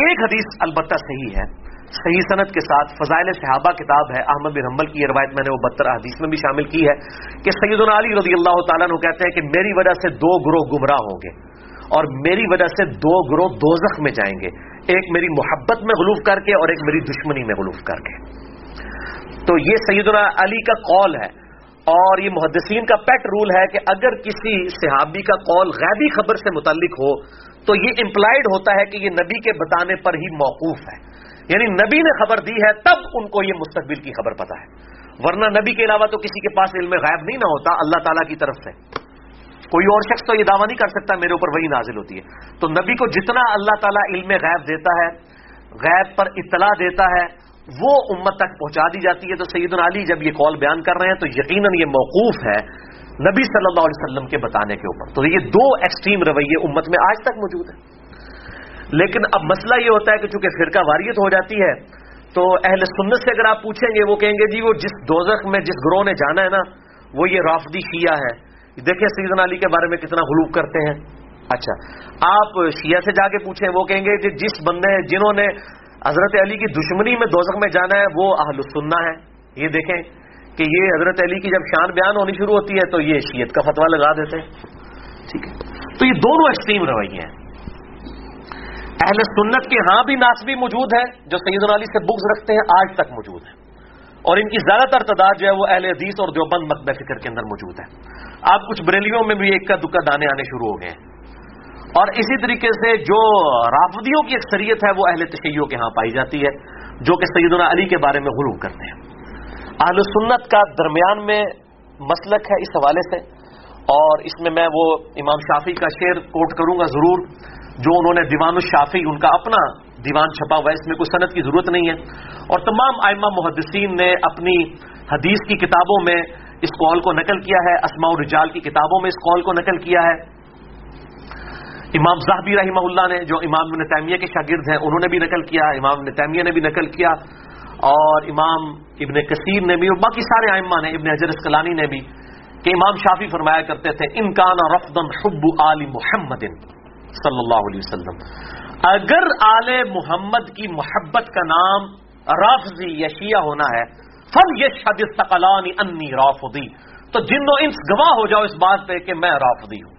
ایک حدیث البتہ صحیح ہے۔ صحیح صنعت کے ساتھ فضائل صحابہ کتاب ہے، احمد بن حمل کی یہ روایت میں نے وہ بتر حدیث میں بھی شامل کی ہے کہ سید علی رضی اللہ تعالیٰ نے کہتے ہیں کہ میری وجہ سے دو گروہ گمراہ ہوں گے اور میری وجہ سے دو گروہ دوزخ میں جائیں گے۔ ایک میری محبت میں غلوف کر کے اور ایک میری دشمنی میں غلوف کر کے۔ تو یہ سیدنا علی کا قول ہے اور یہ محدثین کا پیٹ رول ہے کہ اگر کسی صحابی کا قول غیبی خبر سے متعلق ہو تو یہ امپلائڈ ہوتا ہے کہ یہ نبی کے بتانے پر ہی موقوف ہے۔ یعنی نبی نے خبر دی ہے، تب ان کو یہ مستقبل کی خبر پتا ہے۔ ورنہ نبی کے علاوہ تو کسی کے پاس علم غائب نہیں نہ ہوتا، اللہ تعالیٰ کی طرف سے۔ کوئی اور شخص تو یہ دعویٰ نہیں کر سکتا، میرے اوپر وہی نازل ہوتی ہے۔ تو نبی کو جتنا اللہ تعالیٰ علم غیب دیتا ہے، غیب پر اطلاع دیتا ہے، وہ امت تک پہنچا دی جاتی ہے۔ تو سید علی جب یہ کال بیان کر رہے ہیں تو یقیناً یہ موقوف ہے نبی صلی اللہ علیہ وسلم کے بتانے کے اوپر۔ تو یہ دو ایکسٹریم رویے امت میں آج تک موجود ہیں۔ لیکن اب مسئلہ یہ ہوتا ہے کہ چونکہ فرقہ واریت ہو جاتی ہے، تو اہل سنت سے اگر آپ پوچھیں گے، وہ کہیں گے جی وہ جس دوزخ میں، جس گروہ نے جانا ہے نا، وہ یہ رافدی شیعہ ہے۔ دیکھیں سیزن علی کے بارے میں کتنا غلوب کرتے ہیں۔ اچھا آپ شیعہ سے جا کے پوچھیں، وہ کہیں گے کہ جس بندے جنہوں نے حضرت علی کی دشمنی میں دوزخ میں جانا ہے، وہ اہل سننا ہے یہ دیکھیں۔ کہ یہ حضرت علی کی جب شان بیان ہونی شروع ہوتی ہے تو یہ شیعت کا فتوا لگا دیتے ہیں۔ ٹھیک ہے۔ تو یہ دونوں ایکسٹریم رویے ہیں۔ اہل سنت کے ہاں بھی ناسبی موجود ہے جو سید علی سے بکس رکھتے ہیں، آج تک موجود ہے اور ان کی زیادہ تر تعداد جو ہے وہ اہل حدیث اور دیوبند مقبہ فکر کے اندر موجود ہے آپ کچھ بریلیوں میں بھی ایک کا دکا دانے آنے شروع ہو گئے ہیں۔ اور اسی طریقے سے جو رافدیوں کی اکثریت ہے، وہ اہل تشیعوں کے ہاں پائی جاتی ہے، جو کہ سیدنا علی کے بارے میں غروب کرتے ہیں۔ اہل سنت کا درمیان میں مسلک ہے اس حوالے سے اور اس میں میں وہ امام شافی کا شعر کوٹ کروں گا ضرور، جو انہوں نے دیوان الشافی ان کا اپنا دیوان چھپا ہوا ہے، اس میں کوئی صنعت کی ضرورت نہیں ہے۔ اور تمام آئمہ محدثین نے اپنی حدیث کی کتابوں میں اس قول کو نقل کیا ہے، اسماء الرجال کی کتابوں میں اس قول کو نقل کیا ہے۔ امام زاہبی رحمہ اللہ نے، جو امام ابن تیمیہ کے شاگرد ہیں، انہوں نے بھی نقل کیا، امام ابن تیمیہ نے بھی نقل کیا۔ اور امام ابن کثیر نے بھی اور باقی سارے آئمہ نے، ابن حجر اسکلانی نے بھی، کہ امام شافی فرمایا کرتے تھے انکان رفدن حب آل محمد صلی اللہ علیہ وسلم. اگر آل محمد کی محبت کا نام رافضی یا شیعہ ہونا ہے فل یہ شد انی رافضی تو جن و انس گواہ ہو جاؤ اس بات پہ کہ میں رافضی ہوں۔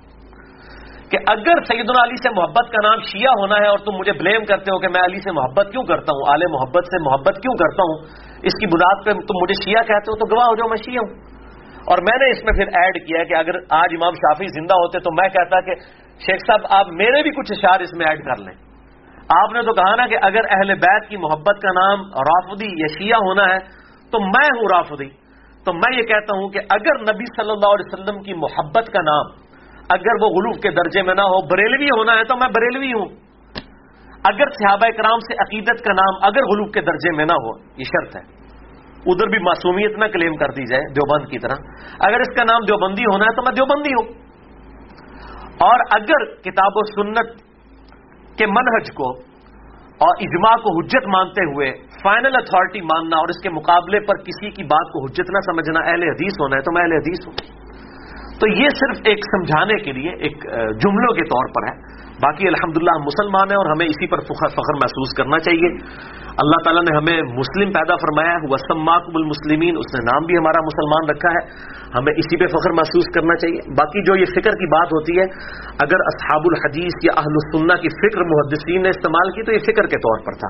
کہ اگر سید علی سے محبت کا نام شیعہ ہونا ہے اور تم مجھے بلیم کرتے ہو کہ میں علی سے محبت کیوں کرتا ہوں، آل محبت سے محبت کیوں کرتا ہوں، اس کی بنیاد پہ تم مجھے شیعہ کہتے ہو تو گواہ ہو جاؤ، میں شیعہ ہوں۔ اور میں نے اس میں پھر ایڈ کیا کہ اگر آج امام شافی زندہ ہوتے تو میں کہتا کہ شیخ صاحب، آپ میرے بھی کچھ اشار اس میں ایڈ کر لیں۔ آپ نے تو کہا نا کہ اگر اہل بیت کی محبت کا نام رافدی یا شیعہ ہونا ہے تو میں ہوں رافدی تو میں یہ کہتا ہوں کہ اگر نبی صلی اللہ علیہ وسلم کی محبت کا نام اگر وہ غلوف کے درجے میں نہ ہو، بریلوی ہونا ہے تو میں بریلوی ہوں۔ اگر صحابہ کرام سے عقیدت کا نام اگر غلوف کے درجے میں نہ ہو، یہ شرط ہے۔ ادھر بھی معصومیت نہ کلیم کر دی جائے دیوبند کی طرح۔ اگر اس کا نام دیوبندی ہونا ہے تو میں دیوبندی ہوں۔ اور اگر کتاب و سنت کے منہج کو اور اجماع کو حجت مانتے ہوئے فائنل اتھارٹی ماننا اور اس کے مقابلے پر کسی کی بات کو حجت نہ سمجھنا اہل حدیث ہونا ہے تو میں اہل حدیث ہوں۔ تو یہ صرف ایک سمجھانے کے لیے ایک جملوں کے طور پر ہے۔ باقی الحمدللہ ہم مسلمان ہیں اور ہمیں اسی پر فخر محسوس کرنا چاہیے۔ اللہ تعالیٰ نے ہمیں مسلم پیدا فرمایا ہے۔ وسماکب المسلمین اس نے نام بھی ہمارا مسلمان رکھا ہے۔ ہمیں اسی پہ فخر محسوس کرنا چاہیے۔ باقی جو یہ فکر کی بات ہوتی ہے، اگر اصحاب الحدیث یا اہل السنہ کی فکر محدثین نے استعمال کی تو یہ فکر کے طور پر تھا۔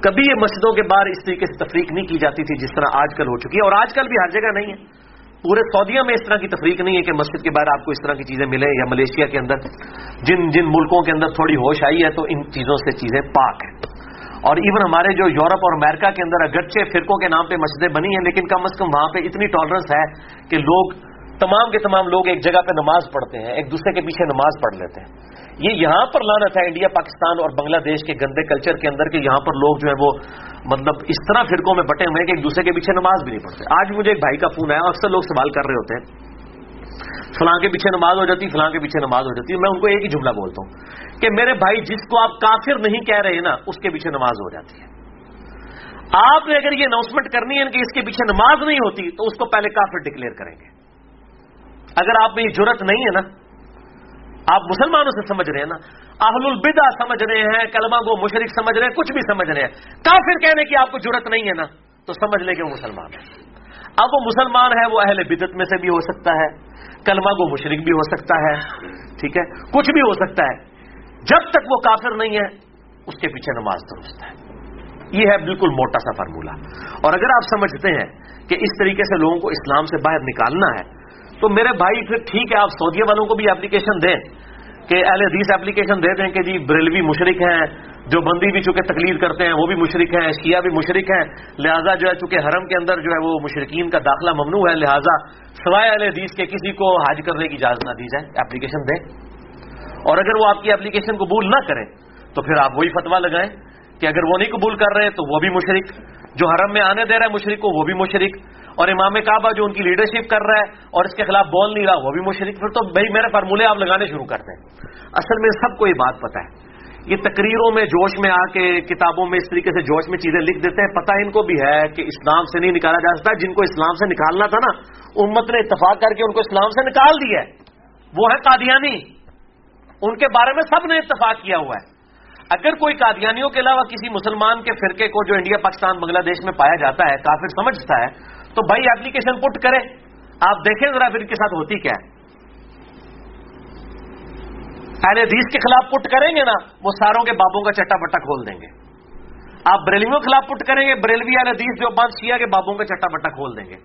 کبھی یہ مسجدوں کے باہر اس طریقے سے تفریق نہیں کی جاتی تھی جس طرح آج کل ہو چکی ہے۔ اور آج کل بھی ہر جگہ نہیں ہے۔ پورے سعودیہ میں اس طرح کی تفریق نہیں ہے کہ مسجد کے باہر آپ کو اس طرح کی چیزیں ملیں یا ملیشیا کے اندر جن جن ملکوں کے اندر تھوڑی ہوش آئی ہے تو ان چیزوں سے چیزیں پاک ہیں۔ اور ایون ہمارے جو یورپ اور امریکہ کے اندر اگرچہ فرقوں کے نام پہ مسجدیں بنی ہیں، لیکن کم از کم وہاں پہ اتنی ٹالرنس ہے کہ لوگ تمام کے تمام لوگ ایک جگہ پہ نماز پڑھتے ہیں، ایک دوسرے کے پیچھے نماز پڑھ لیتے ہیں۔ یہ یہاں پر لانت ہے انڈیا، پاکستان اور بنگلہ دیش کے گندے کلچر کے اندر کہ یہاں پر لوگ جو ہے وہ مطلب اس طرح فرقوں میں بٹے ہوئے ہیں کہ ایک دوسرے کے پیچھے نماز بھی نہیں پڑھتے۔ آج مجھے ایک بھائی کا فون آیا، اکثر لوگ سوال کر رہے ہوتے ہیں، فلاں کے پیچھے نماز ہو جاتی، فلاں کے پیچھے نماز ہو جاتی ہے میں ان کو ایک ہی جملہ بولتا ہوں کہ میرے بھائی، جس کو آپ کافر نہیں کہہ رہے نا، اس کے پیچھے نماز ہو جاتی ہے۔ آپ نے اگر یہ اناؤنسمنٹ کرنی ہے کہ اس کے پیچھے نماز نہیں ہوتی، تو اس کو پہلے کافر ڈکلیئر کریں گے۔ اگر آپ میں یہ ضرورت نہیں ہے نا، آپ مسلمانوں سے سمجھ رہے ہیں نا، اہل البدا سمجھ رہے ہیں، کلمہ کو مشرق سمجھ رہے ہیں، کچھ بھی سمجھ رہے ہیں۔ کافر کہنے کی آپ کو ضرورت نہیں ہے نا، تو سمجھ لے کہ وہ مسلمان ہے اب وہ مسلمان ہے وہ اہل بدت میں سے بھی ہو سکتا ہے، کلمہ کو مشرق بھی ہو سکتا ہے، ٹھیک ہے، کچھ بھی ہو سکتا ہے۔ جب تک وہ کافر نہیں ہے، اس کے پیچھے نماز درست ہے۔ یہ ہے بالکل موٹا سا فارمولا۔ اور اگر آپ سمجھتے ہیں کہ اس طریقے سے لوگوں کو اسلام سے باہر نکالنا ہے تو میرے بھائی پھر ٹھیک ہے، آپ سعودیہ والوں کو بھی اپلیکیشن دیں۔ کہ اہل حدیث اپلیکیشن دے دیں کہ جی بریلوی مشرق ہیں، جو بندی بھی چونکہ تقلید کرتے ہیں، وہ بھی مشرق ہیں، شیعہ بھی مشرق ہیں، لہٰذا جو ہے چونکہ حرم کے اندر جو ہے وہ مشرقین کا داخلہ ممنوع ہے، لہٰذا سوائے اہل حدیث کے کسی کو حاج کرنے کی اجازت نہ دی جائے اپلیکیشن دیں۔ اور اگر وہ آپ کی اپلیکیشن قبول نہ کریں، تو پھر آپ وہی فتوا لگائیں کہ اگر وہ نہیں قبول کر رہے، تو وہ بھی مشرق جو حرم میں آنے دے رہا ہے مشرق کو، وہ بھی مشرق اور امام کعبہ جو ان کی لیڈرشپ کر رہا ہے اور اس کے خلاف بول نہیں رہا، وہ بھی مشرق پھر تو بھائی میرے فارمولے آپ لگانے شروع کرتے ہیں اصل میں سب کو یہ بات پتا ہے۔ یہ تقریروں میں جوش میں آ کے کتابوں میں اس طریقے سے جوش میں چیزیں لکھ دیتے ہیں، پتہ ان کو بھی ہے کہ اسلام سے نہیں نکالا جا سکتا۔ جن کو اسلام سے نکالنا تھا نا، امت نے اتفاق کر کے ان کو اسلام سے نکال دیا ہے۔ وہ ہے قادیانی۔ ان کے بارے میں سب نے اتفاق کیا ہوا ہے۔ اگر کوئی قادیانیوں کے علاوہ کسی مسلمان کے فرقے کو جو انڈیا، پاکستان، بنگلہ دیش میں پایا جاتا ہے، کافر سمجھتا ہے تو بھائی ایپلیکیشن پٹ کرے آپ دیکھیں ذرا پھر ان کے ساتھ ہوتی کیا ہے۔ اہل حدیث کے خلاف پٹ کریں گے نا، وہ ساروں کے بابوں کا چٹا بٹا کھول دیں گے۔ آپ بریلویوں کے خلاف پٹ کریں گے، بریلوی اہل حدیث جو بند شیعہ کے بابوں کا چٹا بٹا کھول دیں گے۔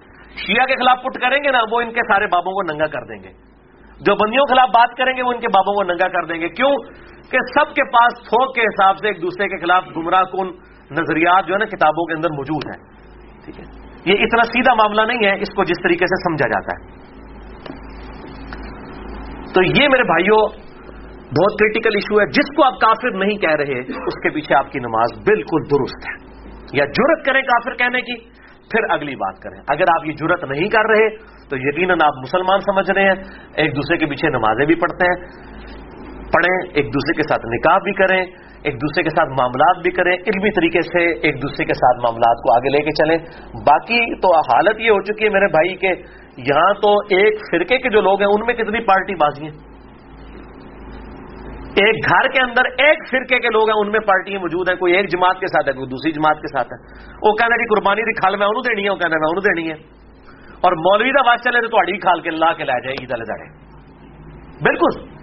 شیعہ کے خلاف پٹ کریں گے نا، وہ ان کے سارے بابوں کو ننگا کر دیں گے۔ جو بندیوں کے خلاف بات کریں گے، وہ ان کے بابوں کو ننگا کر دیں گے۔ کیوں؟ کہ سب کے پاس تھوک کے حساب سے ایک دوسرے کے خلاف گمراہ کن نظریات جو ہے نا کتابوں کے اندر موجود ہیں۔ ٹھیک ہے؟ یہ اتنا سیدھا معاملہ نہیں ہے، اس کو جس طریقے سے سمجھا جاتا ہے۔ تو یہ میرے بھائیوں بہت کریٹیکل ایشو ہے۔ جس کو آپ کافر نہیں کہہ رہے، اس کے پیچھے آپ کی نماز بالکل درست ہے۔ یا جرت کریں کافر کہنے کی، پھر اگلی بات کریں۔ اگر آپ یہ جرت نہیں کر رہے، تو یقیناً آپ مسلمان سمجھ رہے ہیں۔ ایک دوسرے کے پیچھے نمازیں بھی پڑھتے ہیں۔ پڑھیں، ایک دوسرے کے ساتھ نکاح بھی کریں۔ ایک دوسرے کے ساتھ معاملات بھی کریں، علمی طریقے سے ایک دوسرے کے ساتھ معاملات کو آگے لے کے چلیں۔ باقی تو حالت یہ ہو چکی ہے میرے بھائی کہ یہاں تو ایک فرقے کے جو لوگ ہیں، ان میں کتنی پارٹی بازی ہیں؟ ایک گھر کے اندر ایک فرقے کے لوگ ہیں، ان میں پارٹیاں موجود ہیں۔ کوئی ایک جماعت کے ساتھ ہے، کوئی دوسری جماعت کے ساتھ ہے۔ وہ کہنا جی قربانی کی کھال، میں انہوں دینی ہے، وہ کہنا میں انہوں دینی ہے۔ اور مولوی کا بات چلے تو تھوڑی کھال کے لا کے لے جائے عید الداڑے بالکل۔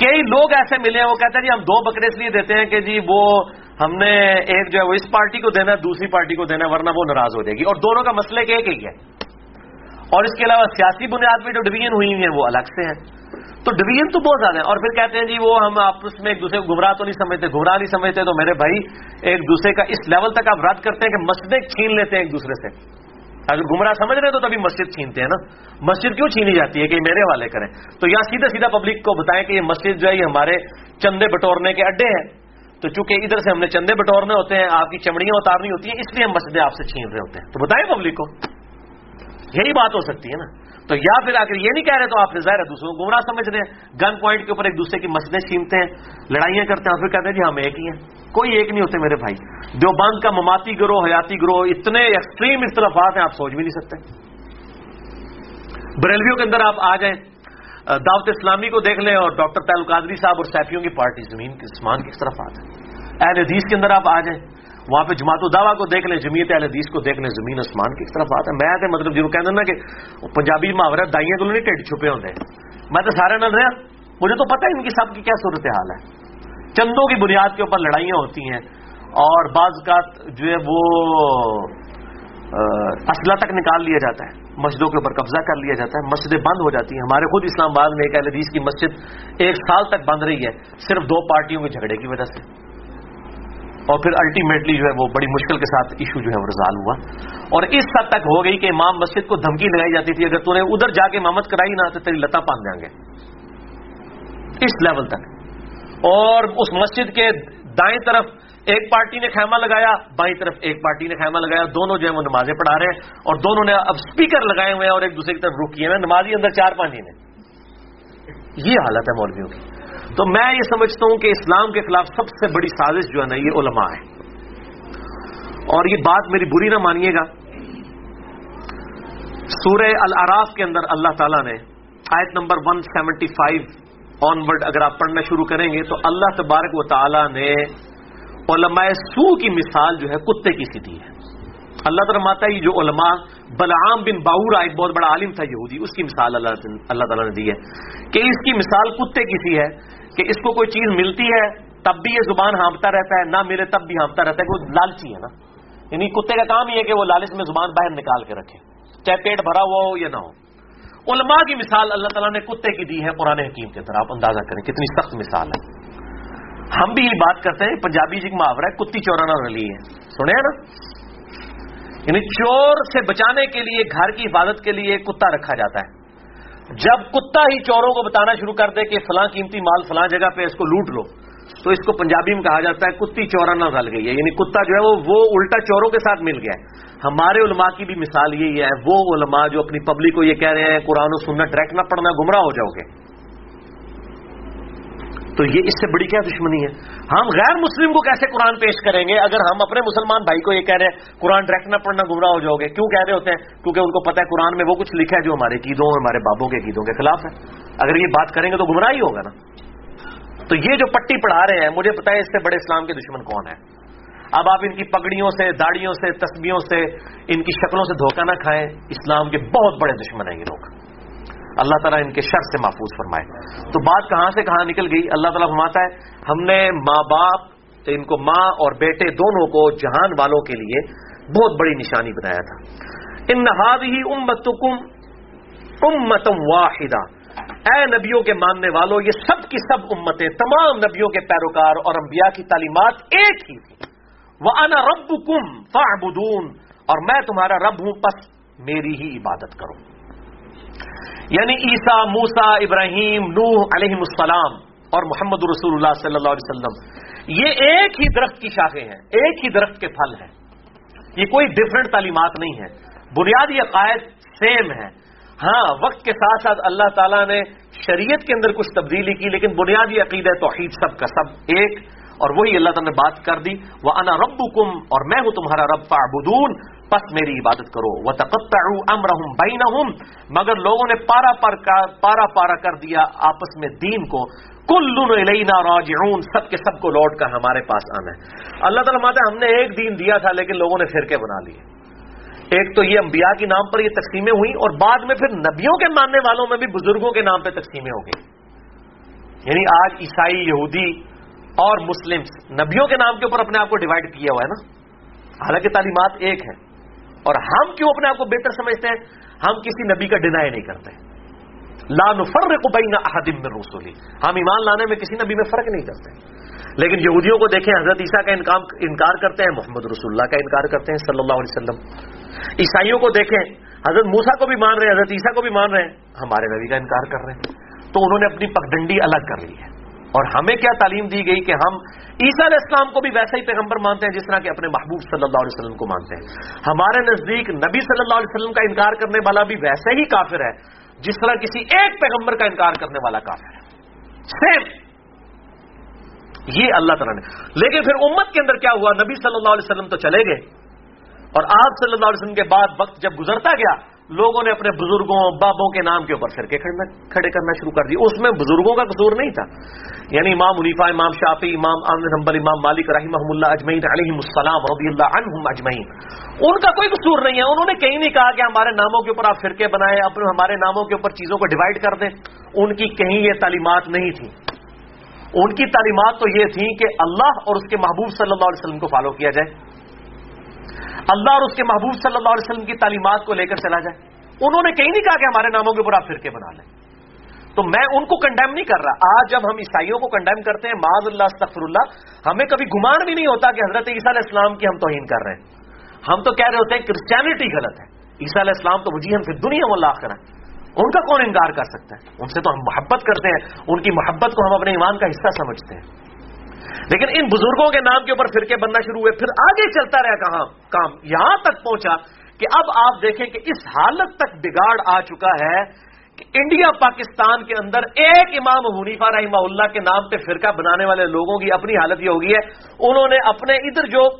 کئی لوگ ایسے ملے ہیں، وہ کہتے ہیں جی ہم دو بکرے اس لیے دیتے ہیں کہ جی وہ ہم نے ایک جو ہے وہ اس پارٹی کو دینا ہے، دوسری پارٹی کو دینا ہے، ورنہ وہ ناراض ہو جائے گی۔ اور دونوں کا مسئلہ ایک ہی ہے۔ اور اس کے علاوہ سیاسی بنیاد پہ جو ڈویژن ہوئی ہیں، وہ الگ سے ہیں۔ تو ڈویژن تو بہت زیادہ ہے اور پھر کہتے ہیں جی وہ ہم آپس میں ایک دوسرے کو گمراہ تو نہیں سمجھتے، گمراہ نہیں سمجھتے، تو میرے بھائی ایک دوسرے کا اس لیول تک آپ رد کرتے ہیں کہ مسجدیں چھین لیتے ہیں ایک دوسرے سے۔ اگر گمراہ سمجھ رہے تو تبھی مسجد چھینتے ہیں نا۔ مسجد کیوں چھینی جاتی ہے کہ میرے والے کریں؟ تو یہاں سیدھا سیدھا پبلک کو بتائیں کہ یہ مسجد جو ہے یہ ہمارے چندے بٹورنے کے اڈے ہیں۔ تو چونکہ ادھر سے ہم نے چندے بٹورنے ہوتے ہیں، آپ کی چمڑیاں اتارنی ہوتی ہیں، اس لیے ہم مسجدیں آپ سے چھین رہے ہوتے ہیں۔ تو بتائیں پبلک کو۔ یہی بات ہو سکتی ہے نا۔ تو یا پھر اگر یہ نہیں کہہ رہے تو آپ ظاہر ہے دوسروں کو گمراہ سمجھ رہے ہیں گن پوائنٹ کے اوپر ایک دوسرے کی مسجدیں چھینتے ہیں، لڑائیاں کرتے ہیں اور پھر کہتے ہیں جی ہاں، ہم ایک ہی ہیں۔ کوئی ایک نہیں ہوتے میرے بھائی۔ جو بند کا مماتی گروہ، حیاتی گروہ، اتنے ایکسٹریم اختلافات ہیں، آپ سوچ بھی نہیں سکتے۔ بریلویوں کے اندر آپ آ جائیں، دعوت اسلامی کو دیکھ لیں اور ڈاکٹر تعلق قادری صاحب اور سیفیوں کی پارٹی زمین کے اسمان کی طرف آتے ہیں۔ اہل حدیث کے اندر آپ آ جائیں۔ وہاں پہ جماعت الدعوا کو دیکھ لیں جمیت اہل حدیث کو دیکھ لیں، زمین آسمان کی طرف آتا ہے۔ میں تو مطلب جی جنہوں کہتے ہیں نا کہ پنجابی محاورہ دائیاں تو نہیں ٹھڈ چھپے ہوتے میں تو سارے نہ رہا مجھے تو پتہ ہے ان کی سب کی کیا صورت حال ہے۔ چندوں کی بنیاد کے اوپر لڑائیاں ہوتی ہیں اور بعض کا جو ہے وہ اسلحہ تک نکال لیا جاتا ہے۔ مسجدوں کے اوپر قبضہ کر لیا جاتا ہے۔ مسجدیں بند ہو جاتی ہیں۔ ہمارے خود اسلام آباد میں ایک اہل حدیث کی مسجد ایک سال تک بند رہی ہے۔ صرف دو پارٹیوں کے جھگڑے کی وجہ سے۔ اور پھر الٹیمیٹلی جو ہے وہ بڑی مشکل کے ساتھ ایشو جو ہے وہ رزال ہوا۔ اور اس حد تک ہو گئی کہ امام مسجد کو دھمکی لگائی جاتی تھی۔ اگر تو نے ادھر جا کے امامت کرائی نہ تو تیری لتا پان جائیں گے۔ اس لیول تک۔ اور اس مسجد کے دائیں طرف ایک پارٹی نے خیمہ لگایا، بائیں طرف ایک پارٹی نے خیمہ لگایا۔ دونوں جو ہے وہ نمازیں پڑھا رہے ہیں۔ اور دونوں نے اب اسپیکر لگائے ہوئے ہیں اور ایک دوسرے کی طرف رک کیے ہیں۔ نمازی اندر چار پانچ نے یہ حالت ہے مولویوں کی۔ تو میں یہ سمجھتا ہوں کہ اسلام کے خلاف سب سے بڑی سازش جو ہے نا، یہ علماء ہے اور یہ بات میری بری نہ مانیے گا۔ سورہ العراف کے اندر اللہ تعالیٰ نے آیت نمبر 175 آنورڈ اگر آپ پڑھنا شروع کریں گے تو اللہ تبارک و تعالی نے علماء سو کی مثال جو ہے کتے کی سی دی ہے۔ اللہ تعالیٰ ماتا ہی جو علماء، بلعام بن باورا ایک بہت بڑا عالم تھا یہودی، اس کی مثال اللہ اللہ تعالیٰ نے دی ہے کہ اس کی مثال کتے کی سی ہے۔ کہ اس کو کوئی چیز ملتی ہے، تب بھی یہ زبان ہانپتا رہتا ہے، نہ ملے تب بھی ہانپتا رہتا ہے کہ وہ لالچی ہے نا؟ یعنی کتے کا کام یہ ہے کہ وہ لالچ میں زبان باہر نکال کے رکھے، چاہے پیٹ بھرا ہوا ہو یا نہ ہو۔ علماء کی مثال اللہ تعالیٰ نے کتے کی دی ہے پرانے حکیم کے طرح آپ اندازہ کریں کتنی سخت مثال ہے۔ ہم بھی یہ بات کرتے ہیں، پنجابی جی محاورہ ہے، کتی چورانا رلی ہے۔ سنے نا؟ یعنی چور سے بچانے کے لیے، گھر کی حفاظت کے لیے کتا رکھا جاتا ہے۔ جب کتا ہی چوروں کو بتانا شروع کر دے کہ فلاں قیمتی مال، فلاں جگہ پہ اس کو لوٹ لو، تو اس کو پنجابی میں کہا جاتا ہے کتی چورانا ڈال گئی ہے۔ یعنی کتا جو ہے وہ وہ الٹا چوروں کے ساتھ مل گیا ہے۔ ہمارے علماء کی بھی مثال یہی ہے، وہ علماء جو اپنی پبلک کو یہ کہہ رہے ہیں، قرآن و سننا ڈائریکٹ نہ پڑھنا، گمراہ ہو جاؤ گے۔ تو یہ اس سے بڑی کیا دشمنی ہے؟ ہم غیر مسلم کو کیسے قرآن پیش کریں گے؟ اگر ہم اپنے مسلمان بھائی کو یہ کہہ رہے ہیں، قرآن ڈائریکٹ نہ پڑھنا گمراہ ہو جاؤ گے، کیوں کہہ رہے ہوتے ہیں؟ کیونکہ ان کو پتا ہے قرآن میں وہ کچھ لکھا ہے جو ہمارے قیدوں ہمارے بابوں کے قیدوں کے خلاف ہے۔ اگر یہ بات کریں گے تو گمراہ ہی ہوگا نا۔ تو یہ جو پٹی پڑھا رہے ہیں، مجھے پتا ہے اس سے بڑے اسلام کے دشمن کون ہے اب آپ ان کی پگڑیوں سے، داڑیوں سے تسبیوں سے، ان کی شکلوں سے دھوکہ نہ کھائیں، اسلام کے بہت بڑے دشمن ہیں یہ لوگ۔ اللہ تعالیٰ ان کے شر سے محفوظ فرمائے۔ تو بات کہاں سے کہاں نکل گئی؟ اللہ تعالیٰ فرماتا ہے، ہم نے ماں باپ، ان کو ماں اور بیٹے دونوں کو جہان والوں کے لیے بہت بڑی نشانی بنایا تھا۔ ان نہاد ہی امتم امتم واحدہ۔ اے نبیوں کے ماننے والوں یہ سب کی سب امتیں، تمام نبیوں کے پیروکار اور انبیاء کی تعلیمات ایک ہی تھی۔ وہ انا رب کم اور میں تمہارا رب ہوں، پس میری ہی عبادت کروں یعنی عیسا موسا ابراہیم، نوح علیہ السلام اور محمد رسول اللہ صلی اللہ علیہ وسلم۔ یہ ایک ہی درخت کی شاخیں ہیں، ایک ہی درخت کے پھل ہیں۔ یہ کوئی ڈفرنٹ تعلیمات نہیں ہے بنیادی عقائد سیم ہے ہاں وقت کے ساتھ ساتھ اللہ تعالیٰ نے شریعت کے اندر کچھ تبدیلی کی، لیکن بنیادی عقید توحید سب کا سب ایک۔ اور وہی اللہ تعالیٰ نے بات کر دی وہ انا رب اور میں ہوں تمہارا رب فعبدون پس میری عبادت کرو۔ وہ تقت امرحم مگر لوگوں نے پارا پر پارا پارا کر دیا آپس میں دین کو۔ کل راجعون۔ سب کے سب کو لوٹ کر ہمارے پاس آنا ہے۔ اللہ تعالیٰ ماتا ہم نے ایک دین دیا تھا، لیکن لوگوں نے فرقے بنا لیے۔ ایک تو یہ انبیاء کے نام پر یہ تقسیمیں ہوئی اور بعد میں پھر نبیوں کے ماننے والوں میں بھی بزرگوں کے نام پہ تقسیمیں ہو گئی یعنی آج عیسائی، یہودی اور مسلم نبیوں کے نام کے اوپر اپنے آپ کو ڈیوائڈ کیا ہوا ہے نا۔ حالانکہ تعلیمات ایک ہے اور ہم کیوں اپنے آپ کو بہتر سمجھتے ہیں؟ ہم کسی نبی کا ڈینائی نہیں کرتے۔ لا نفرق بین احد من رسولی ہم ایمان لانے میں کسی نبی میں فرق نہیں کرتے۔ لیکن یہودیوں کو دیکھیں، حضرت عیسیٰ کا انکار کرتے ہیں، محمد رسول اللہ کا انکار کرتے ہیں صلی اللہ علیہ وسلم۔ عیسائیوں کو دیکھیں، حضرت موسا کو بھی مان رہے ہیں، حضرت عیسیٰ کو بھی مان رہے ہیں۔ ہمارے نبی کا انکار کر رہے ہیں۔ تو انہوں نے اپنی پگڈنڈی الگ کر لی ہے۔ اور ہمیں کیا تعلیم دی گئی کہ ہم عیسیٰ علیہ السلام کو بھی ویسا ہی پیغمبر مانتے ہیں جس طرح کہ اپنے محبوب صلی اللہ علیہ وسلم کو مانتے ہیں۔ ہمارے نزدیک نبی صلی اللہ علیہ وسلم کا انکار کرنے والا بھی ویسے ہی کافر ہے، جس طرح کسی ایک پیغمبر کا انکار کرنے والا کافر ہے۔ سیم یہ اللہ تعالیٰ نے۔ لیکن پھر امت کے اندر کیا ہوا؟ نبی صلی اللہ علیہ وسلم تو چلے گئے۔ اور آپ صلی اللہ علیہ وسلم کے بعد وقت جب گزرتا گیا لوگوں نے اپنے بزرگوں، بابوں کے نام کے اوپر فرقے کھڑے کرنا شروع کر دی اس میں بزرگوں کا قصور نہیں تھا۔ یعنی امام منیفا امام شافی امام حنبل، امام مالک رحمہ اللہ اجمعین علیہ السلام رضی اللہ عنہم اجمعین۔ ان کا کوئی قصور نہیں ہے۔ انہوں نے کہیں نہیں کہا کہ ہمارے ناموں کے اوپر آپ فرقے بنائے اپنے ہمارے ناموں کے اوپر چیزوں کو ڈیوائڈ کر دیں۔ ان کی کہیں یہ تعلیمات نہیں تھی ان کی تعلیمات تو یہ تھی کہ اللہ اور اس کے محبوب صلی اللہ علیہ وسلم کو فالو کیا جائے۔ اللہ اور اس کے محبوب صلی اللہ علیہ وسلم کی تعلیمات کو لے کر چلا جائے۔ انہوں نے کہیں نہیں کہا کہ ہمارے ناموں کے اوپر آپ فرقے بنا لیں۔ تو میں ان کو کنڈیم نہیں کر رہا۔ آج جب ہم عیسائیوں کو کنڈیم کرتے ہیں، معاذ اللہ استغفر اللہ ہمیں کبھی گمان بھی نہیں ہوتا کہ حضرت عیسیٰ علیہ السلام کی ہم توہین کر رہے ہیں۔ ہم تو کہہ رہے ہوتے ہیں کرسچینٹی غلط ہے۔ عیسیٰ علیہ السلام تو مجھے ہم پھر دنیا میں اللہ کریں ان کا کون انکار کر سکتا ہے؟ ان سے تو ہم محبت کرتے ہیں۔ ان کی محبت کو ہم اپنے ایمان کا حصہ سمجھتے ہیں۔ لیکن ان بزرگوں کے نام کے اوپر فرقے بننا شروع ہوئے، پھر آگے چلتا رہا کہاں؟ کام یہاں تک پہنچا کہ اب آپ دیکھیں کہ اس حالت تک بگاڑ آ چکا ہے کہ انڈیا پاکستان کے اندر ایک امام حنیفہ رحمہ اللہ کے نام پہ فرقہ بنانے والے لوگوں کی اپنی حالت یہ ہوگی ہے۔ انہوں نے اپنے ادھر جو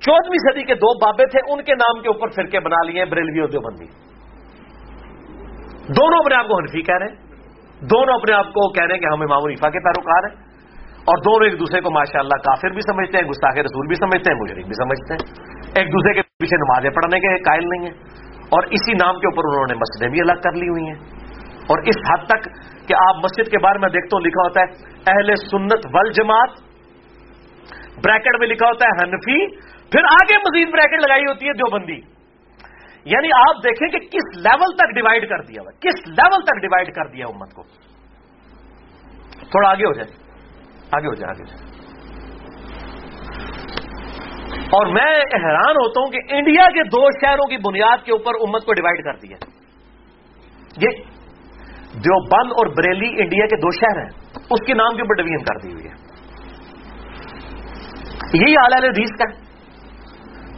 چودہویں صدی کے دو بابے تھے، ان کے نام کے اوپر فرقے بنا لیے بریلوی اور دیوبندی دونوں اپنے آپ کو حنفی کہہ رہے ہیں۔ دونوں اپنے آپ کو کہہ رہے ہیں کہ ہم امام الفا کے پیروکار ہیں۔ اور دونوں ایک دوسرے کو ماشاء اللہ کافر بھی سمجھتے ہیں، گستاخ رسول بھی سمجھتے ہیں، مجرم بھی سمجھتے ہیں۔ ایک دوسرے کے پیچھے نمازیں پڑھنے کے قائل نہیں ہیں۔ اور اسی نام کے اوپر انہوں نے مسجدیں بھی الگ کر لی ہوئی ہیں۔ اور اس حد تک کہ آپ مسجد کے بارے میں دیکھتا ہوں، لکھا ہوتا ہے، اہل سنت ول جماعت بریکٹ میں لکھا ہوتا ہے، حنفی۔ پھر آگے مزید بریکٹ لگائی ہوتی ہے، دیوبندی۔ یعنی آپ دیکھیں کہ کس لیول تک ڈیوائڈ کر دیا ہوا کس لیول تک ڈیوائڈ کر دیا امت کو۔ تھوڑا آگے ہو جائے۔ آگے ہو جائے آگے ہو اور میں حیران ہوتا ہوں کہ انڈیا کے دو شہروں کی بنیاد کے اوپر امت کو ڈیوائڈ کر دیا۔ یہ دیوبند اور بریلی انڈیا کے دو شہر ہیں، اس کے نام کے اوپر ڈویژن کر دی ہوئی ہے۔ یہی حال اہل حدیث کا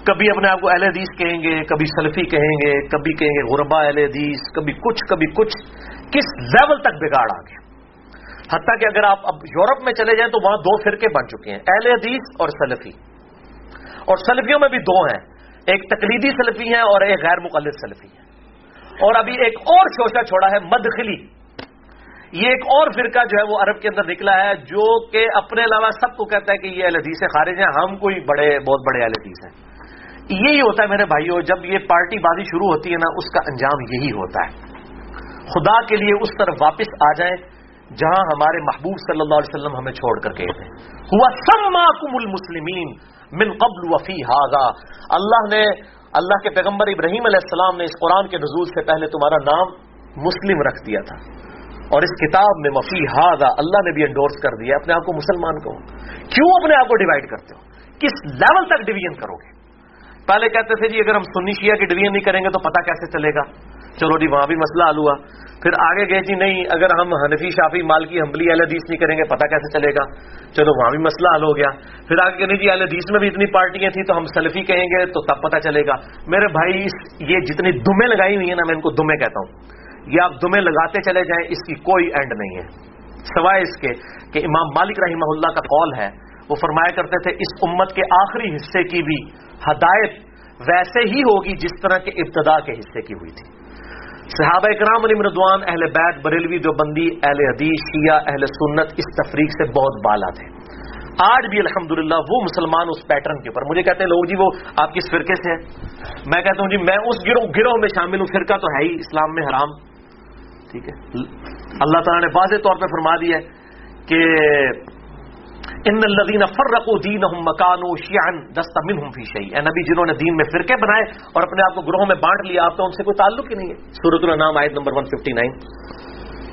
کبھی اپنے آپ کو اہل حدیث کہیں گے، کبھی سلفی کہیں گے، کبھی کہیں گے غربا اہل حدیث، کبھی کچھ کبھی کچھ۔ کس لیول تک بگاڑ آ گیا حتیٰ کہ اگر آپ اب یورپ میں چلے جائیں تو وہاں دو فرقے بن چکے ہیں، اہل حدیث اور سلفی۔ اور سلفیوں میں بھی دو ہیں، ایک تقلیدی سلفی ہیں اور ایک غیر مقلد سلفی ہیں۔ اور ابھی ایک اور شوشہ چھوڑا ہے، مدخلی۔ یہ ایک اور فرقہ جو ہے وہ عرب کے اندر نکلا ہے، جو کہ اپنے علاوہ سب کو کہتا ہے کہ یہ الحدیث سے خارج ہیں، ہم کوئی بڑے، بہت بڑے الحدیث ہیں۔ یہی ہوتا ہے میرے بھائیوں جب یہ پارٹی بازی شروع ہوتی ہے نا، اس کا انجام یہی ہوتا ہے۔ خدا کے لیے اس طرف واپس آ جائیں۔ جہاں ہمارے محبوب صلی اللہ علیہ وسلم ہمیں چھوڑ کر گئے تھے۔ ہوا سما کم المسلمین من قبل وفی ہاگا اللہ نے اللہ کے پیغمبر ابراہیم علیہ السلام نے اس قرآن کے نزول سے پہلے تمہارا نام مسلم رکھ دیا تھا۔ اور اس کتاب میں مفی ہاضا اللہ نے بھی انڈورس کر دیا اپنے آپ کو مسلمان کہو۔ کیوں اپنے آپ کو ڈیوائڈ کرتے ہو؟ کس لیول تک ڈویژن کرو گے؟ پہلے کہتے تھے جی اگر ہم سنی شیعہ کی ڈویژن نہیں کریں گے تو پتا کیسے چلے گا؟ چلو جی وہاں بھی مسئلہ حل ہوا۔ پھر آگے گئے جی نہیں، اگر ہم حنفی، شافی، مالکی حمبلی اہل حدیث نہیں کریں گے پتا کیسے چلے گا؟ چلو، وہاں بھی مسئلہ حل ہو گیا۔ پھر آگے کہ نہیں جی اہل حدیث میں بھی اتنی پارٹیاں تھیں تو ہم سلفی کہیں گے تو تب پتا چلے گا۔ میرے بھائی یہ جتنی دمیں لگائی ہوئی ہیں نا، میں ان کو دمیں کہتا ہوں۔ یہ آپ دمیں لگاتے چلے جائیں، اس کی کوئی اینڈ نہیں ہے۔ سوائے اس کے کہ امام مالک رحمہ اللہ کا قول ہے، وہ فرمایا کرتے تھے، اس امت کے آخری حصے کی بھی ہدایت ویسے ہی ہوگی جس طرح کے ابتدا کے حصے کی ہوئی تھی۔ صحابہ اکرام علی مردوان اہل بیت، بریلوی جو بندی اہل حدیث، شیعہ، اہل سنت اس تفریق سے بہت بالا تھے۔ آج بھی الحمدللہ وہ مسلمان اس پیٹرن کے اوپر، مجھے کہتے ہیں لوگ جی وہ آپ کس فرقے سے ہیں؟ میں کہتا ہوں جی میں اس گروہ گروہ میں شامل ہوں، فرقہ تو ہے ہی، اسلام میں حرام۔ ٹھیک ہے۔ اللہ تعالیٰ نے واضح طور پہ فرما دیا ہے کہ ان الدین فرق و دین ہوں مکان و شیان دستمن ہوں فی شہی نبی، جنہوں نے دین میں فرقے بنائے اور اپنے آپ کو گروہوں میں بانٹ لیا، آپ تو ان سے کوئی تعلق ہی نہیں ہے۔ سورت النام آیت نمبر 159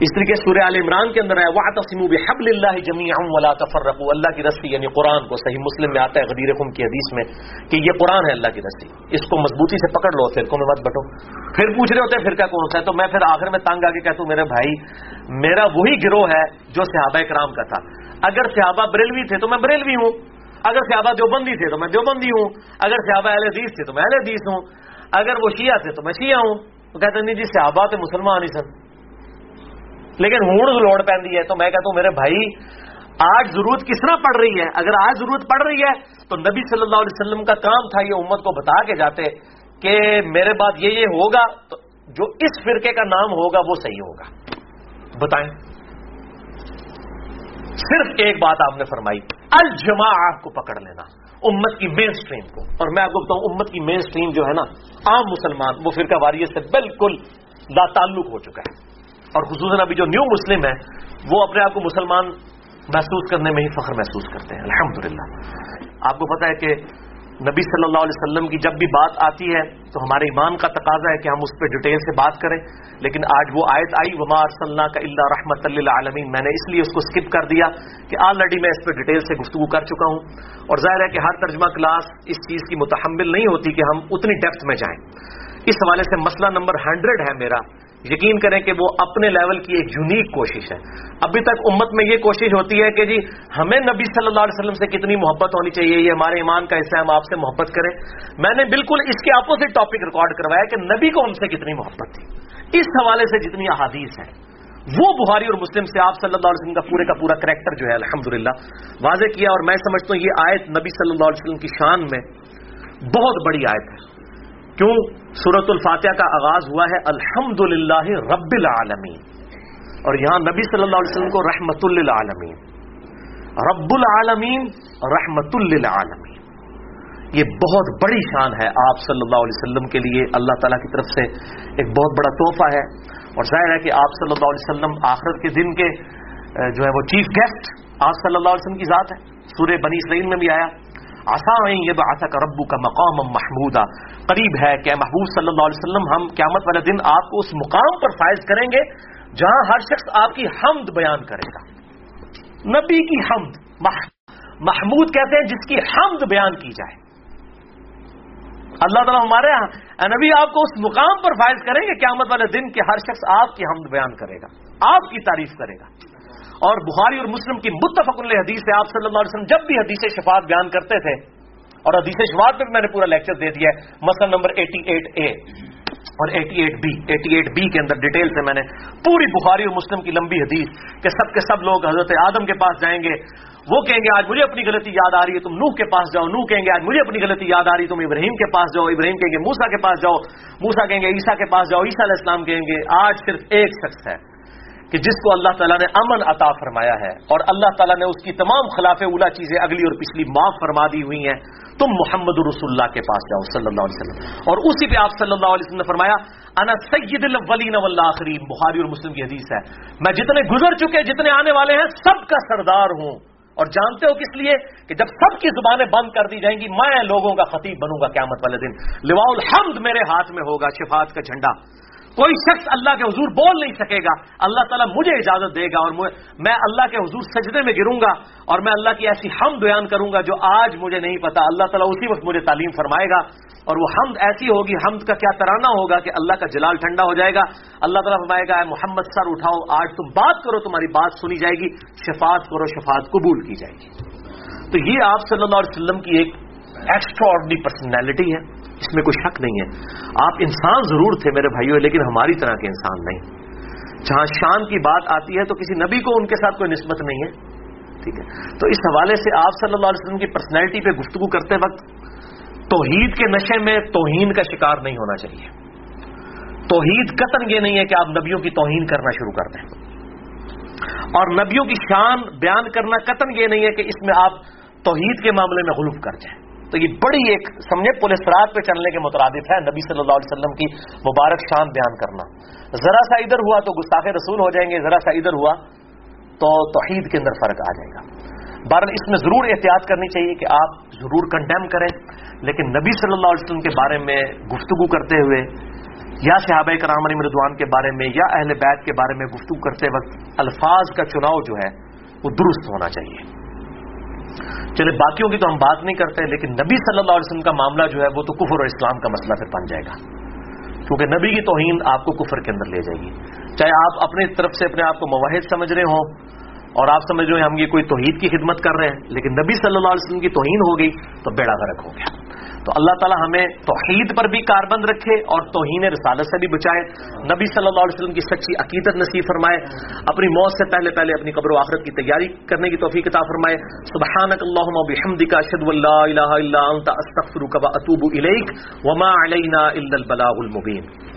اس طریقے سورہ عال عمران کے اندر ہے وہ تسیم بحب اللہ جمی ولا تفرق اللہ کی رسی یعنی قرآن کو صحیح مسلم میں آتا ہے، غدیر خم کی حدیث میں، کہ یہ قرآن ہے اللہ کی رسی۔ اس کو مضبوطی سے پکڑ لو، فرقوں میں مت بٹو۔ پھر پوچھ رہے ہوتے ہیں، فرقہ کون سا ہے؟ تو میں پھر آخر میں تنگ آ کے کہتا ہوں میرے بھائی، میرا وہی گروہ ہے جو صحابہ کرام کا تھا۔ اگر صحابہ بریلوی تھے تو میں بریلوی ہوں. اگر صحابہ دیوبندی تھے تو میں دیوبندی ہوں. اگر صحابہ اہل حدیث تھے تو میں اہل حدیث ہوں. اگر وہ شیعہ تھے تو میں شیعہ ہوں. وہ کہتے ہیں، نہیں جی صحابہ تو مسلمان ہی سن. لیکن ہوں لوڑ پہ ہے. تو میں کہتا ہوں، میرے بھائی، آج ضرورت کس طرح پڑ رہی ہے؟ اگر آج ضرورت پڑ رہی ہے، تو نبی صلی اللہ علیہ وسلم کا کام تھا یہ امت کو بتا کے جاتے کہ میرے بعد یہ یہ ہوگا، تو جو اس فرقے کا نام ہوگا وہ صحیح ہوگا. بتائیں۔ صرف ایک بات آپ نے فرمائی الجما آپ کو پکڑ لینا، امت کی مین سٹریم کو۔ اور میں آپ کو بتاؤں، امت کی مین سٹریم جو ہے نا، عام مسلمان، وہ فرقہ واریت سے بالکل لا تعلق ہو چکا ہے۔ اور خصوصاً ابھی جو نیو مسلم ہے، وہ اپنے آپ کو مسلمان محسوس کرنے میں ہی فخر محسوس کرتے ہیں۔ الحمدللہ۔ آپ کو پتا ہے کہ نبی صلی اللہ علیہ وسلم کی جب بھی بات آتی ہے تو ہمارے ایمان کا تقاضا ہے کہ ہم اس پہ ڈیٹیل سے بات کریں۔ لیکن آج وہ آیت آئی، وما ارسلنا کا اللہ رحمت اللہ عالمین میں نے اس لیے اس کو اسکپ کر دیا کہ آلریڈی میں اس پہ ڈیٹیل سے گفتگو کر چکا ہوں۔ اور ظاہر ہے کہ ہر ترجمہ کلاس اس چیز کی متحمل نہیں ہوتی کہ ہم اتنی ڈیپتھ میں جائیں۔ اس حوالے سے مسئلہ نمبر ہنڈریڈ ہے میرا۔ یقین کریں کہ وہ اپنے لیول کی ایک یونیک کوشش ہے۔ ابھی تک امت میں یہ کوشش ہوتی ہے کہ جی ہمیں نبی صلی اللہ علیہ وسلم سے کتنی محبت ہونی چاہیے، یہ ہمارے ایمان کا حصہ ہے، ہم آپ سے محبت کریں۔ میں نے بالکل اس کے اپوزٹ ٹاپک ریکارڈ کروایا کہ نبی کو ہم سے کتنی محبت تھی۔ اس حوالے سے جتنی احادیث ہیں، وہ بہاری اور مسلم سے آپ صلی اللہ علیہ وسلم کا پورے کا پورا کریکٹر جو ہے الحمد واضح کیا۔ اور میں سمجھتا ہوں یہ آیت نبی صلی اللہ علیہ وسلم کی شان میں بہت بڑی آیت ہے۔ کیوں سورت الفاتحہ کا آغاز ہوا ہے؟ الحمد للہ رب العالمین۔ اور یہاں نبی صلی اللہ علیہ وسلم کو رحمت للعالمین۔ رب العالمین، رحمت للعالمین۔ یہ بہت بڑی شان ہے آپ صلی اللہ علیہ وسلم کے لیے۔ اللہ تعالیٰ کی طرف سے ایک بہت بڑا تحفہ ہے۔ اور ظاہر ہے کہ آپ صلی اللہ علیہ وسلم آخرت کے دن کے، جو ہے وہ چیف گیسٹ آپ صلی اللہ علیہ وسلم کی ذات ہے۔ سورہ بنی اسرائیل میں بھی آیا۔ آسان یہ بات کا ربو کا مقام محمودہ قریب ہے کہ محبوب صلی اللہ علیہ وسلم، ہم قیامت والے دن آپ کو اس مقام پر فائز کریں گے جہاں ہر شخص آپ کی حمد بیان کرے گا. نبی کی حمد محمود کہتے ہیں جس کی حمد بیان کی جائے. اللہ تعالیٰ ہمارے یہاں نبی، آپ کو اس مقام پر فائز کریں گے قیامت والے دن کے ہر شخص آپ کی حمد بیان کرے گا، آپ کی تعریف کرے گا. اور بخاری اور مسلم کی متفق حدیث سے آپ صلی اللہ علیہ وسلم جب بھی حدیث شفاعت بیان کرتے تھے اور حدیث شفاعت پہ میں نے پورا لیکچر دے دیا ہے، مسئلہ نمبر ایٹی ایٹ اے اور eighty eight B eighty eight B کے اندر ڈیٹیل سے میں نے۔ پوری بخاری اور مسلم کی لمبی حدیث کہ سب کے سب لوگ حضرت آدم کے پاس جائیں گے، وہ کہیں گے، آج مجھے اپنی غلطی یاد آ رہی ہے، تم نوح کے پاس جاؤ، نوح کہیں گے، آج مجھے اپنی غلطی یاد آ رہی ہے، تم ابراہیم کے پاس جاؤ، ابراہیم کہیں گے موسا کے پاس جاؤ موسا کہیں گے عیسا کے پاس جاؤ، عیسیٰ علیہ السلام کہیں گے، آج صرف ایک شخص ہے۔ کہ جس کو اللہ تعالیٰ نے امن عطا فرمایا ہے اور اللہ تعالیٰ نے اس کی تمام خلاف اولا چیزیں اگلی اور پچھلی معاف فرما دی ہوئی ہیں، تم محمد رسول اللہ کے پاس جاؤ، صلی اللہ علیہ وسلم۔ اور اسی پہ آپ صلی اللہ علیہ وسلم نے فرمایا، انا سید الاولین والآخرین۔ بخاری اور مسلم کی حدیث ہے۔ میں جتنے گزر چکے، جتنے آنے والے ہیں، سب کا سردار ہوں۔ اور جانتے ہو کس لیے؟ کہ جب سب کی زبانیں بند کر دی جائیں گی، میں لوگوں کا خطیب بنوں گا قیامت والے دن۔ لوا الحمد میرے ہاتھ میں ہوگا، شفاعت کا جھنڈا۔ کوئی شخص اللہ کے حضور بول نہیں سکے گا، اللہ تعالیٰ مجھے اجازت دے گا اور میں اللہ کے حضور سجدے میں گروں گا اور میں اللہ کی ایسی ہم بیان کروں گا جو آج مجھے نہیں پتا۔ اللہ تعالیٰ اسی وقت مجھے تعلیم فرمائے گا اور وہ حمد ایسی ہوگی، حمد کا کیا ترانہ ہوگا کہ اللہ کا جلال ٹھنڈا ہو جائے گا۔ اللہ تعالیٰ فرمائے گا محمد، سر اٹھاؤ، آج تم بات کرو، تمہاری بات سنی جائے گی، شفاعت کرو، شفاعت قبول کی جائے گی۔ تو یہ آپ صلی اللہ علیہ وسلم کی ایک ایکسٹرا آرڈنری پرسنالٹی ہے اس میں کوئی شک نہیں ہے. آپ انسان ضرور تھے میرے بھائیوں لیکن ہماری طرح کے انسان نہیں. جہاں شان کی بات آتی ہے تو کسی نبی کو ان کے ساتھ کوئی نسبت نہیں ہے. ٹھیک ہے؟ تو اس حوالے سے آپ صلی اللہ علیہ وسلم کی پرسنالٹی پہ گفتگو کرتے وقت توحید کے نشے میں توہین کا شکار نہیں ہونا چاہیے. توحید قطن یہ نہیں ہے کہ آپ نبیوں کی توہین کرنا شروع کر دیں. اور نبیوں کی شان بیان کرنا قطن یہ نہیں ہے کہ اس میں آپ توحید کے معاملے میں غلوف کر جائیں. تو یہ بڑی ایک سمجھے پولیس رات پہ چلنے کے مترادف ہے۔ نبی صلی اللہ علیہ وسلم کی مبارک شان بیان کرنا۔ ذرا سا ادھر ہوا تو گستاخ رسول ہو جائیں گے، ذرا سا ادھر ہوا تو توحید کے اندر فرق آ جائے گا۔ بہرحال اس میں ضرور احتیاط کرنی چاہیے کہ آپ ضرور کنڈیم کریں۔ لیکن نبی صلی اللہ علیہ وسلم کے بارے میں گفتگو کرتے ہوئے یا صحابہ کرام علی مردوان کے بارے میں یا اہل بیت کے بارے میں گفتگو کرتے وقت الفاظ کا چناؤ جو ہے وہ درست ہونا چاہیے۔ چلے، باقیوں کی تو ہم بات نہیں کرتے، لیکن نبی صلی اللہ علیہ وسلم کا معاملہ جو ہے وہ تو کفر اور اسلام کا مسئلہ پھر بن جائے گا۔ کیونکہ نبی کی توہین آپ کو کفر کے اندر لے جائے گی۔ چاہے آپ اپنے طرف سے اپنے آپ کو مواحد سمجھ رہے ہوں، اور آپ سمجھ رہے ہیں ہم یہ کوئی توحید کی خدمت کر رہے ہیں، لیکن نبی صلی اللہ علیہ وسلم کی توہین ہو گئی تو بیڑا غرق ہو گیا۔ تو اللہ تعالیٰ ہمیں توحید پر بھی کاربند رکھے اور توہین رسالت سے بھی بچائے۔ نبی صلی اللہ علیہ وسلم کی سچی عقیدت نصیب فرمائے۔ اپنی موت سے پہلے پہلے اپنی قبر و آخرت کی تیاری کرنے کی توفیق عطا فرمائے۔ سبحانک اللہم و بحمدک، اشہد واللہ الہ الا انت، استغفرک و اتوب الیک۔ وما علینا الا البلاغ المبین۔